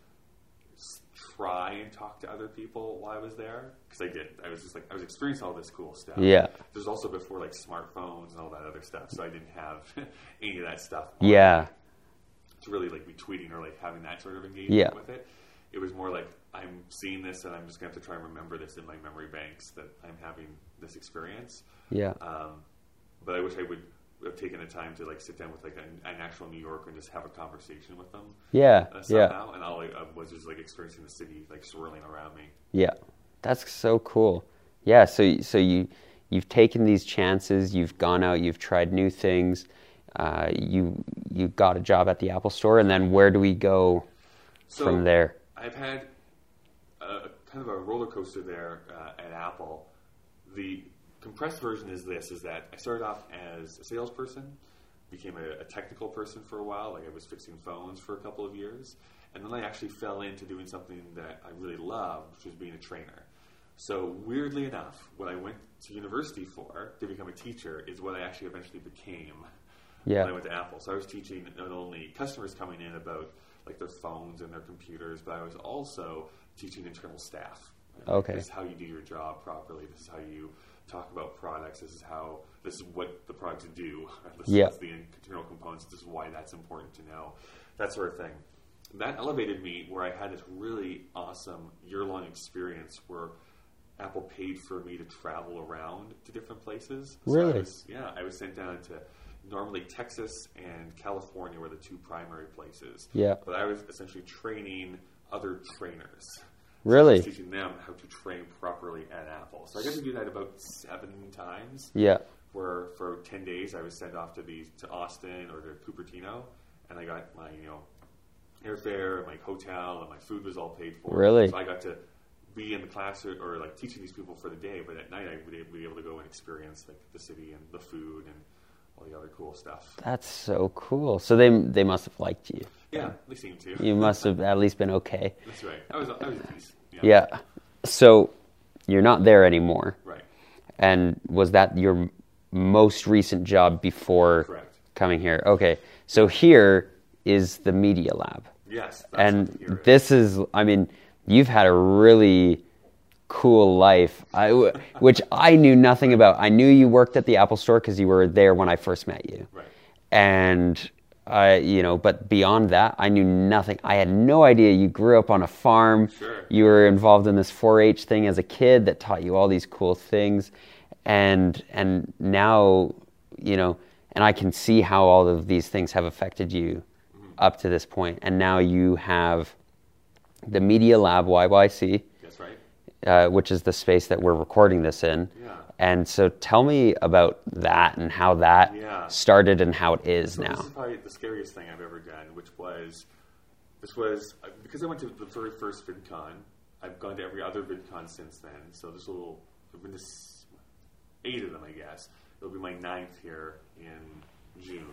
try and talk to other people while I was there. Because I did. I was just like, I was experiencing all this cool stuff. Yeah. There's also before like smartphones and all that other stuff, so I didn't have any of that stuff. on yeah, to really like be tweeting or like having that sort of engagement Yeah. with it. It was more like I'm seeing this and I'm just gonna have to try and remember this in my memory banks that I'm having this experience. yeah, Um, but I wish I would have taken the time to like sit down with like an, an actual New Yorker and just have a conversation with them yeah, uh, yeah. And all I uh, was just like experiencing the city like swirling around me. Yeah, that's so cool. Yeah, so so you you've taken these chances. You've gone out. You've tried new things. Uh, you you got a job at the Apple Store, and then where do we go So from there? I've had a, kind of a roller coaster there uh, at Apple. The compressed version is this: is that I started off as a salesperson, became a, a technical person for a while, like I was fixing phones for a couple of years, and then I actually fell into doing something that I really loved, which was being a trainer. So weirdly enough, what I went to university for to become a teacher is what I actually eventually became Yeah, when I went to Apple. So I was teaching not only customers coming in about like their phones and their computers, but I was also teaching internal staff. Okay. This is how you do your job properly. This is how you talk about products. This is how this is what the products do. This Yeah. is the internal components. This is why that's important to know. That sort of thing. That elevated me where I had this really awesome year long experience where Apple paid for me to travel around to different places. So I Really? was- yeah, I was sent down to normally Texas and California were the two primary places. Yeah. But I was essentially training other trainers. Really? Teaching them how to train properly at Apple. So I got to do that about seven times. yeah, Where for ten days I was sent off to these to Austin or to Cupertino, and I got my you know airfare, and my hotel, and my food was all paid for. Really? So I got to be in the class or, or like teaching these people for the day, but at night I would be able to go and experience like the city and the food and all the other cool stuff. that's so cool. So they they must have liked you. Yeah, they seem to. You must have at least been okay. That's right. I was I was a piece. Yeah. So you're not there anymore. Right. And was that your most recent job before Correct. coming here? Okay. So here is the Media Lab. Yes. That's and this is, I mean, you've had a really cool life, I, w- which I knew nothing about. I knew you worked at the Apple Store because you were there when I first met you. Right. And I, you know, but beyond that, I knew nothing. I had no idea you grew up on a farm. Sure. You were involved in this 4-H thing as a kid that taught you all these cool things, and and now, you know, and I can see how all of these things have affected you up to this point. And now you have the Media Lab YYC, That's right. uh, which is the space that we're recording this in. Yeah. And so tell me about that and how that Yeah. started and how it is So now. This is probably the scariest thing I've ever done, which was this was uh, because I went to the very first VidCon. I've gone to every other VidCon since then. So this little, I've been to s- eight of them, I guess. It'll be my ninth here in June.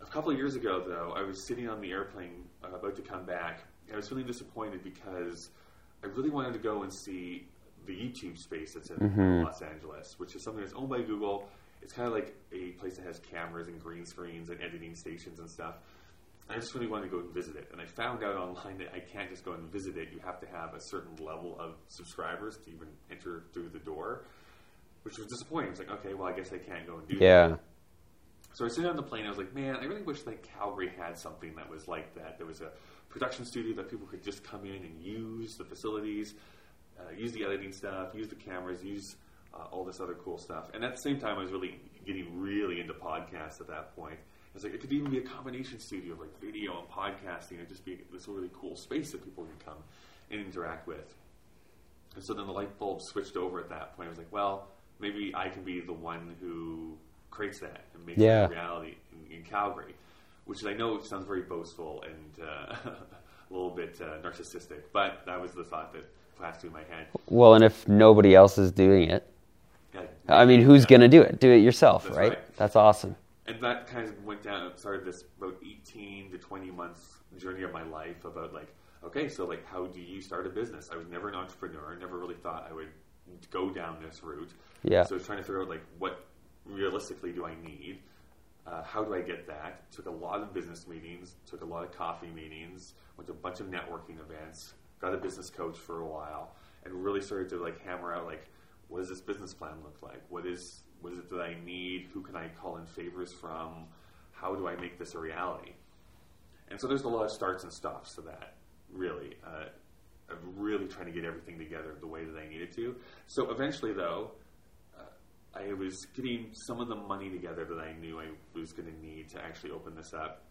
a couple of years ago, though, I was sitting on the airplane uh, about to come back. I was feeling disappointed because I really wanted to go and see the YouTube space that's in Mm-hmm. Los Angeles, which is something that's owned by Google. It's kind of like a place that has cameras and green screens and editing stations and stuff. I just really wanted to go and visit it. And I found out online that I can't just go and visit it. You have to have a certain level of subscribers to even enter through the door, which was disappointing. I was like, okay, well, I guess I can't go and do that. Yeah. So I was sitting on the plane. I was like, man, I really wish like Calgary had something that was like that. There was a production studio that people could just come in and use the facilities, uh, use the editing stuff, use the cameras, use uh, all this other cool stuff. And at the same time, I was really getting really into podcasts at that point. I was like, it could even be a combination studio of like video and podcasting. It'd just be this really cool space that people can come and interact with. And so then the light bulb switched over at that point. I was like, well, maybe I can be the one who creates that and makes Yeah. that a reality in, in Calgary, which I know sounds very boastful and uh, a little bit uh, narcissistic, but that was the thought that flashed through my head. Well, and if nobody else is doing it. I mean, who's going to do it? Do it yourself, That's right? right. That's awesome. and that kind of went down started this about 18 to 20 months journey of my life about like okay so like how do you start a business i was never an entrepreneur never really thought i would go down this route Yeah. so i was trying to figure out like what realistically do i need uh, how do i get that took a lot of business meetings took a lot of coffee meetings went to a bunch of networking events got a business coach for a while and really started to like hammer out like what does this business plan look like? What is what is it that i need? Who can i call in favors from? How do i make this a reality? And so there's a lot of starts and stops to that really uh, of really trying to get everything together the way that i needed to. So eventually though uh, i was getting some of the money together that i knew i was going to need to actually open this up.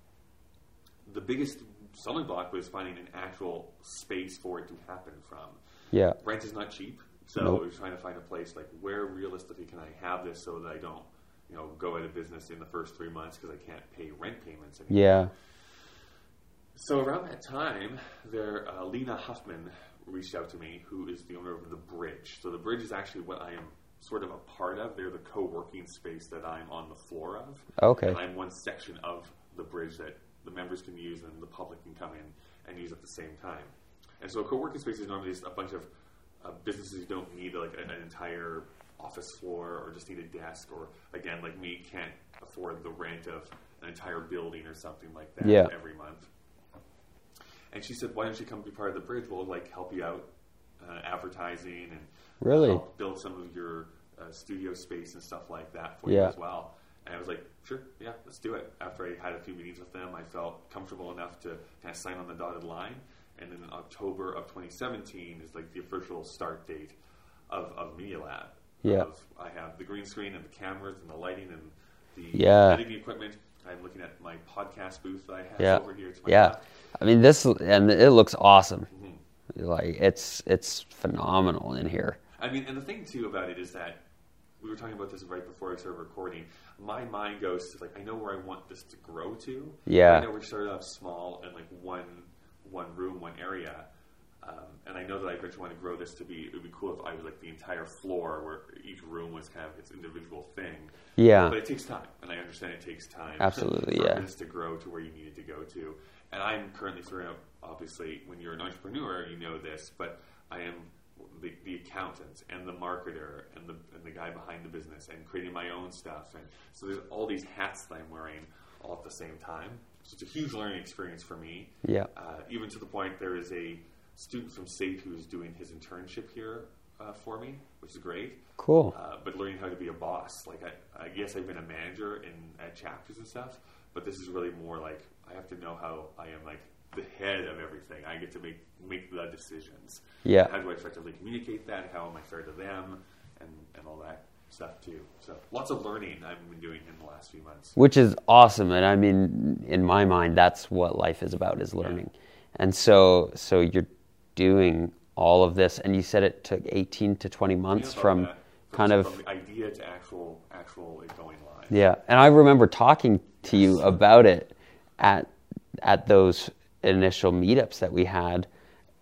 The biggest stumbling block was finding an actual space for it to happen from Yeah. rent is not cheap. So Nope. Was trying to find a place like where realistically can I have this so that I don't, you know, go out of business in the first three months because I can't pay rent payments anymore. Yeah. So around that time, there uh, Lena Huffman reached out to me, who is the owner of the Bridge. So the Bridge is actually what I am sort of a part of. They're the co-working space that I'm on the floor of. Okay. And I'm one section of the bridge that members can use and the public can come in and use at the same time. And so a co-working space is normally just a bunch of uh, businesses who don't need like an, an entire office floor or just need a desk or again like me can't afford the rent of an entire building or something like that Yeah. every month. And she said, "Why don't you come be part of the bridge? We'll like help you out, uh, advertising and Really? help build some of your uh, studio space and stuff like that for you as well." And I was like, "Sure, yeah, let's do it." After I had a few meetings with them, I felt comfortable enough to kind of sign on the dotted line. And then in October of 2017 is like the official start date of, of Media Lab. Yeah. Of, I have the green screen and the cameras and the lighting and the Yeah. editing equipment. I'm looking at my podcast booth that I have Yeah. over here to my Yeah. left. I mean, this and it looks awesome. Mm-hmm. Like it's it's phenomenal in here. I mean, and the thing too about it is that we were talking about this right before I started recording. My mind goes to like I know where I want this to grow to. Yeah. I know we started off small and like one one room, one area, um, and I know that I eventually want to grow this to be. It would be cool if I was like the entire floor where each room was kind of its individual thing. Yeah. But it takes time, and I understand it takes time. Absolutely, for yeah. this to grow to where you need it to go to. And I'm currently figuring out, obviously, when you're an entrepreneur, you know this, but I am the, the accountant and the marketer and the and the guy behind the business and creating my own stuff. And so there's all these hats that I'm wearing all at the same time. So it's a huge learning experience for me. Yeah. Uh, even to the point there is a student from SAIT who's doing his internship here uh, for me, which is great Cool. uh, but learning how to be a boss. Like I, I guess I've been a manager in at Chapters and stuff, but this is really more like I have to know how I am like the head of everything. I get to make make the decisions. Yeah. How do I effectively communicate that? How am I fair to them? And and all that stuff too. So lots of learning I've been doing in the last few months. which is awesome and i mean in my mind that's what life is about is learning and so so you're doing all of this and you said it took 18 to 20 months Yeah, from that. Kind of from idea to actual actual going live. yeah and i remember talking to you about it at at those initial meetups that we had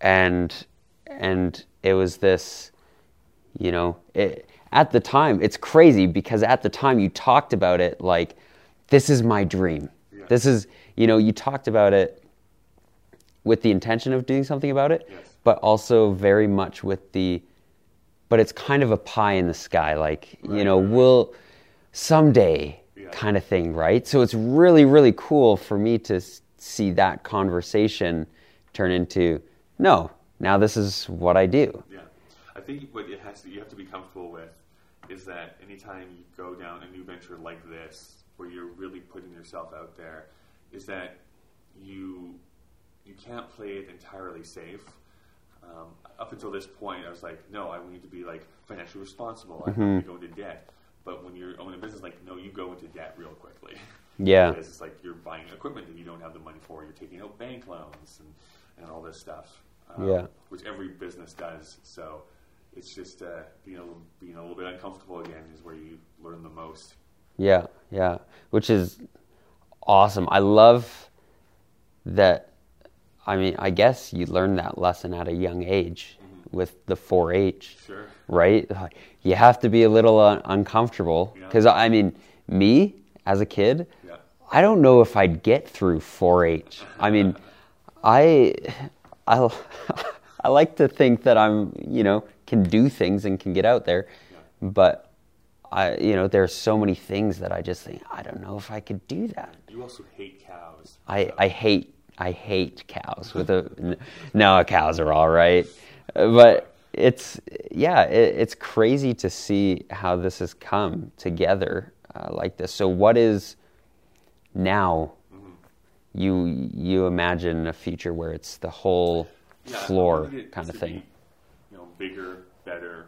and and it was this you know it, at the time it's crazy because at the time you talked about it like this is my dream Yeah. This is, you know, you talked about it with the intention of doing something about it, Yes. but also very much with the, but it's kind of a pie in the sky, like, you know, right, right. we'll someday Yeah. kind of thing, right? So it's really, really cool for me to see that conversation turn into, no, now this is what I do. Yeah, I think what it has to, you have to be comfortable with is that anytime you go down a new venture like this, where you're really putting yourself out there, is that you you can't play it entirely safe. Um, up until this point, I was like, no, I need to be like financially responsible. I Mm-hmm. have to go into debt. But when you're owning a business, like, no, you go into debt real quickly. Yeah. because it's like you're buying equipment that you don't have the money for. You're taking out bank loans and, and all this stuff. Um, Yeah. Which every business does. So it's just uh, being a little, being a little bit uncomfortable again is where you learn the most. Yeah, yeah, which is awesome. I love that. I mean, I guess you learn that lesson at a young age with the 4-H, Sure. right? You have to be a little uh, uncomfortable Yeah. because I mean, me as a kid, Yeah. I don't know if I'd get through 4-H. I mean, I, I, I like to think that I'm, you know, can do things and can get out there, but I, you know, there's so many things that I just think I don't know if I could do that. You also hate cows. I, I hate, I hate cows. With a no, cows are all right, but it's yeah, it, it's crazy to see how this has come together uh, like this. So, what is now? You you imagine a future where it's the whole Yeah, floor kind of thing. be, you know, bigger, better,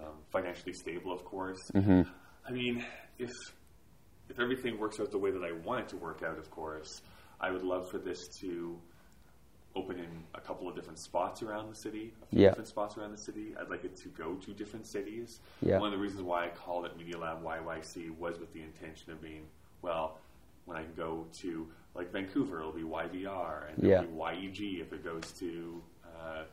um, financially stable, of course. Mm-hmm. I mean, if if everything works out the way that I want it to work out, of course, I would love for this to open in a couple of different spots around the city, a few Yeah. different spots around the city. I'd like it to go to different cities. Yeah. One of the reasons why I called it Media Lab YYC was with the intention of being, well, when I go to like Vancouver, it'll be YVR, and Yeah. it'll be YEG if it goes to uh,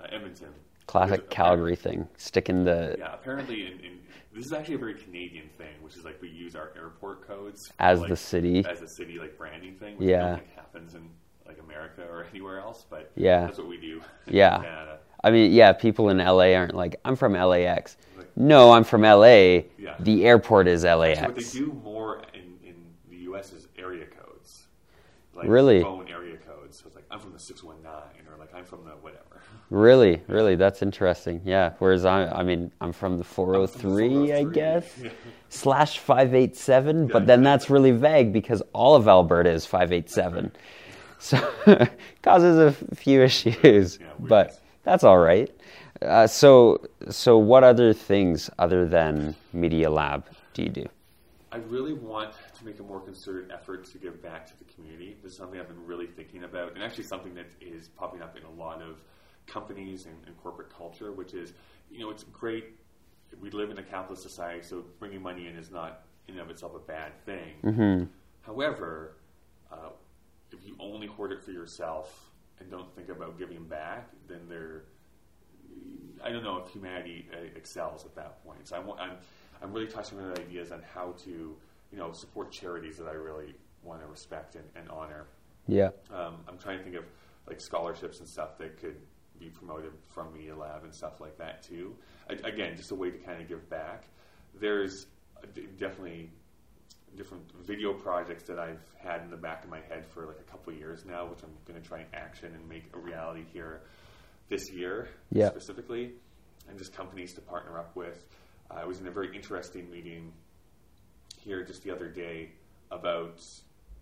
uh, Edmonton. Classic Calgary thing. Sticking the yeah, apparently, in, in, this is actually a very Canadian thing, which is like we use our airport codes for, As like, the city. as a city like branding thing. Which Yeah. I don't think happens in like America or anywhere else, but Yeah. that's what we do. in Yeah. Canada. I mean, yeah, people in LA aren't like, I'm from LAX. No, I'm from LA. Yeah. The airport is So what they LAX. do more in, in the U.S. is area codes, like Really? phone area codes. So it's like I'm from the six one nine, or like I'm from the whatever. Really, really, that's interesting. Yeah. Whereas I, I mean, I'm from the 403, I 403. guess, Yeah. slash 587, Yeah, but then that's really vague because all of Alberta is 587. So causes a few issues, Yeah, but that's all right. Uh, so, so what other things other than Media Lab do you do? I really want to make a more concerted effort to give back to the community. This is something I've been really thinking about, and actually something that is popping up in a lot of companies and, and corporate culture, which is, you know, it's great. We live in a capitalist society, so bringing money in is not in and of itself a bad thing. However, uh, if you only hoard it for yourself and don't think about giving back, then there I don't know if humanity uh, excels at that point. So I'm, I'm, I'm really touching on ideas on how to, you know, support charities that I really want to respect and, and honor. Yeah. Um, I'm trying to think of like scholarships and stuff that could be promoted from Media Lab and stuff like that too. A- again, just a way to kind of give back. There's uh, definitely different video projects that I've had in the back of my head for like a couple of years now, which I'm going to try and action and make a reality here this year Yeah. specifically, and just companies to partner up with. I was in a very interesting meeting here just the other day about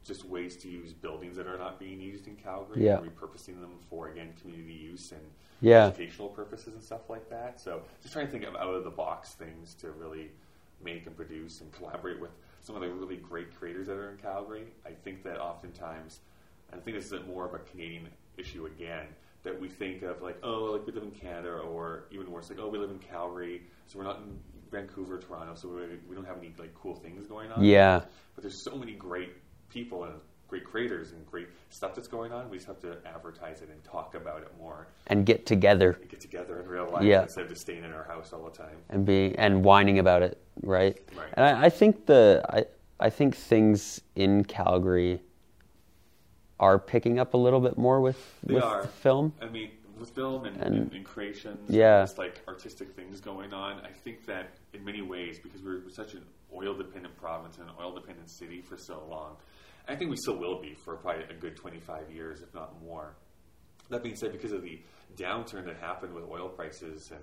just ways to use buildings that are not being used in Calgary Yeah. and repurposing them for again community use and Yeah. educational purposes and stuff like that. So just trying to think of out of the box things to really make and produce and collaborate with some of the really great creators that are in Calgary. I think that oftentimes, I think this is more of a Canadian issue again, that we think of like, oh, like we live in Canada, or even worse, like, oh, we live in Calgary, so we're not in Vancouver, Toronto, so we, we don't have any like cool things going on. Yeah. But there's so many great people and great creators and great stuff that's going on. We just have to advertise it and talk about it more And get together and get together in real life Yeah. instead of just staying in our house all the time. and be and whining about it, right? Right. And I, I think the I I think things in Calgary are picking up a little bit more with They with are. film. I mean, with film and, And- and, and creations, Yeah. just like artistic things going on. I think that in many ways, because we're such an oil-dependent province and an oil-dependent city for so long, I think we still will be for probably a good 25 years, if not more. That being said, because of the downturn that happened with oil prices and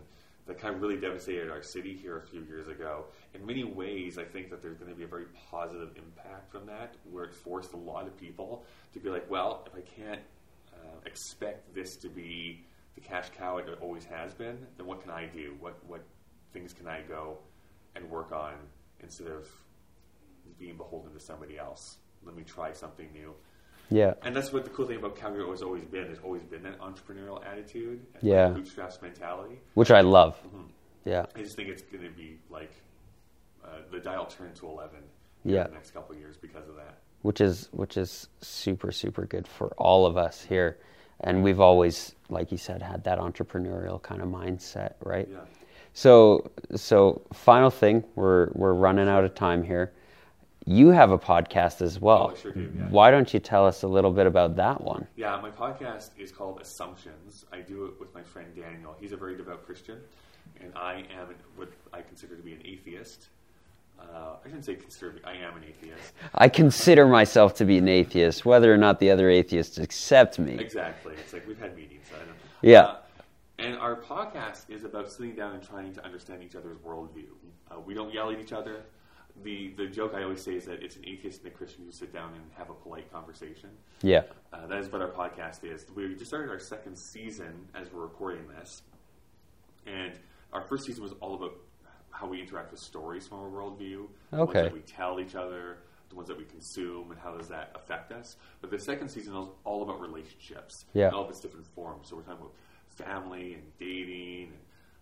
that kind of really devastated our city here a few years ago, in many ways, I think that there's going to be a very positive impact from that, where it forced a lot of people to be like, well, if I can't uh, expect this to be the cash cow it always has been, then what can I do? What what things can I go and work on instead of being beholden to somebody else? Let me try something new. Yeah, And that's what the cool thing about Calgary has always been. There's always been that entrepreneurial attitude and Yeah. bootstraps mentality. which I love. Mm-hmm. Yeah, I just think it's going to be like uh, the dial turned to 11 Yeah. in the next couple of years because of that. which is which is super super good for all of us here, and we've always, like you said, had that entrepreneurial kind of mindset, right? Yeah. So so final thing, we're we're running out of time here. You have a podcast as well. Oh, I sure do, yeah. Why don't you tell us a little bit about that one? Yeah, my podcast is called Assumptions. I do it with my friend Daniel. He's a very devout Christian, and I am what I consider to be an atheist. Uh, I shouldn't say consider. I am an atheist. I consider myself to be an atheist, whether or not the other atheists accept me. Exactly. It's like we've had meetings. I don't know. Yeah. Uh, and our podcast is about sitting down and trying to understand each other's worldview. Uh, we don't yell at each other. The the joke I always say is that it's an atheist and a Christian who sit down and have a polite conversation. Yeah. Uh, that is what our podcast is. We just started our second season as we're recording this, and our first season was all about how we interact with stories from our worldview, the ones that we tell each other, the ones that we consume, and how does that affect us. But the second season is all about relationships, Yeah. in all of its different forms. So we're talking about family and dating,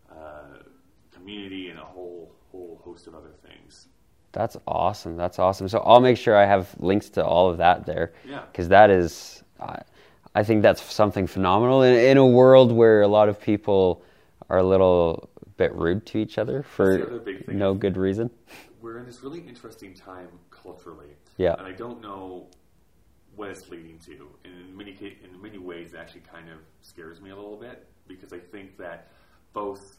and uh, community, and a whole whole host of other things. That's awesome. That's awesome. So I'll make sure I have links to all of that there. Yeah. Because that is, I, I think that's something phenomenal in, in a world where a lot of people are a little bit rude to each other for other big thing. no good reason. we're in this really interesting time culturally. Yeah. And I don't know what it's leading to. And in many in many ways, it actually kind of scares me a little bit because I think that both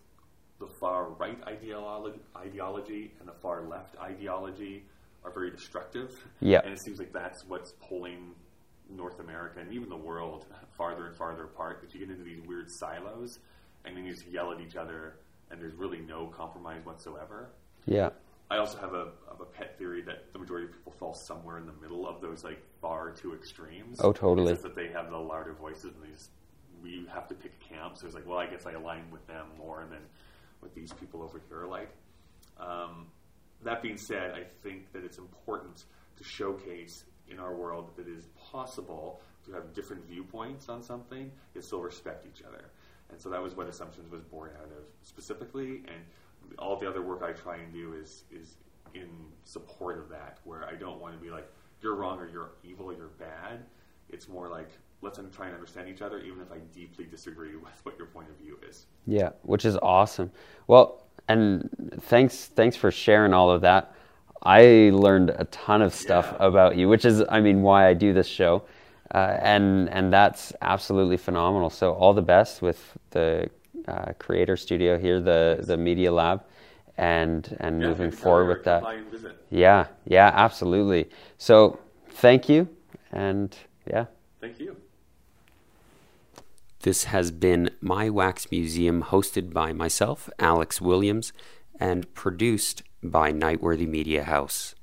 the far right ideology, ideology and the far left ideology are very destructive. Yeah. And it seems like that's what's pulling North America and even the world farther and farther apart. That you get into these weird silos, and then you just yell at each other, and there's really no compromise whatsoever. Yeah. I also have a, have a pet theory that the majority of people fall somewhere in the middle of those like far two extremes. Oh, totally. It's that they have the louder voices, and they just, we have to pick camps. So it's like, well, I guess I align with them more than what these people over here are like. Um, that being said, I think that it's important to showcase in our world that it is possible to have different viewpoints on something and still respect each other. And so that was what Assumptions was born out of specifically. And all the other work I try and do is is in support of that, where I don't want to be like you're wrong or you're evil or you're bad. It's more like let's try and understand each other, even if I deeply disagree with what your point of view is. Yeah, which is awesome. Well, and thanks thanks for sharing all of that. I learned a ton of stuff Yeah. about you, which is I mean why I do this show. Uh, and and that's absolutely phenomenal. So all the best with the uh, creator studio here, the the media lab, and and Yeah, moving forward with that. come by and visit. Yeah, yeah, absolutely. So thank you, and yeah. Thank you. This has been My Wax Museum, hosted by myself, Alex Williams, and produced by Nightworthy Media House.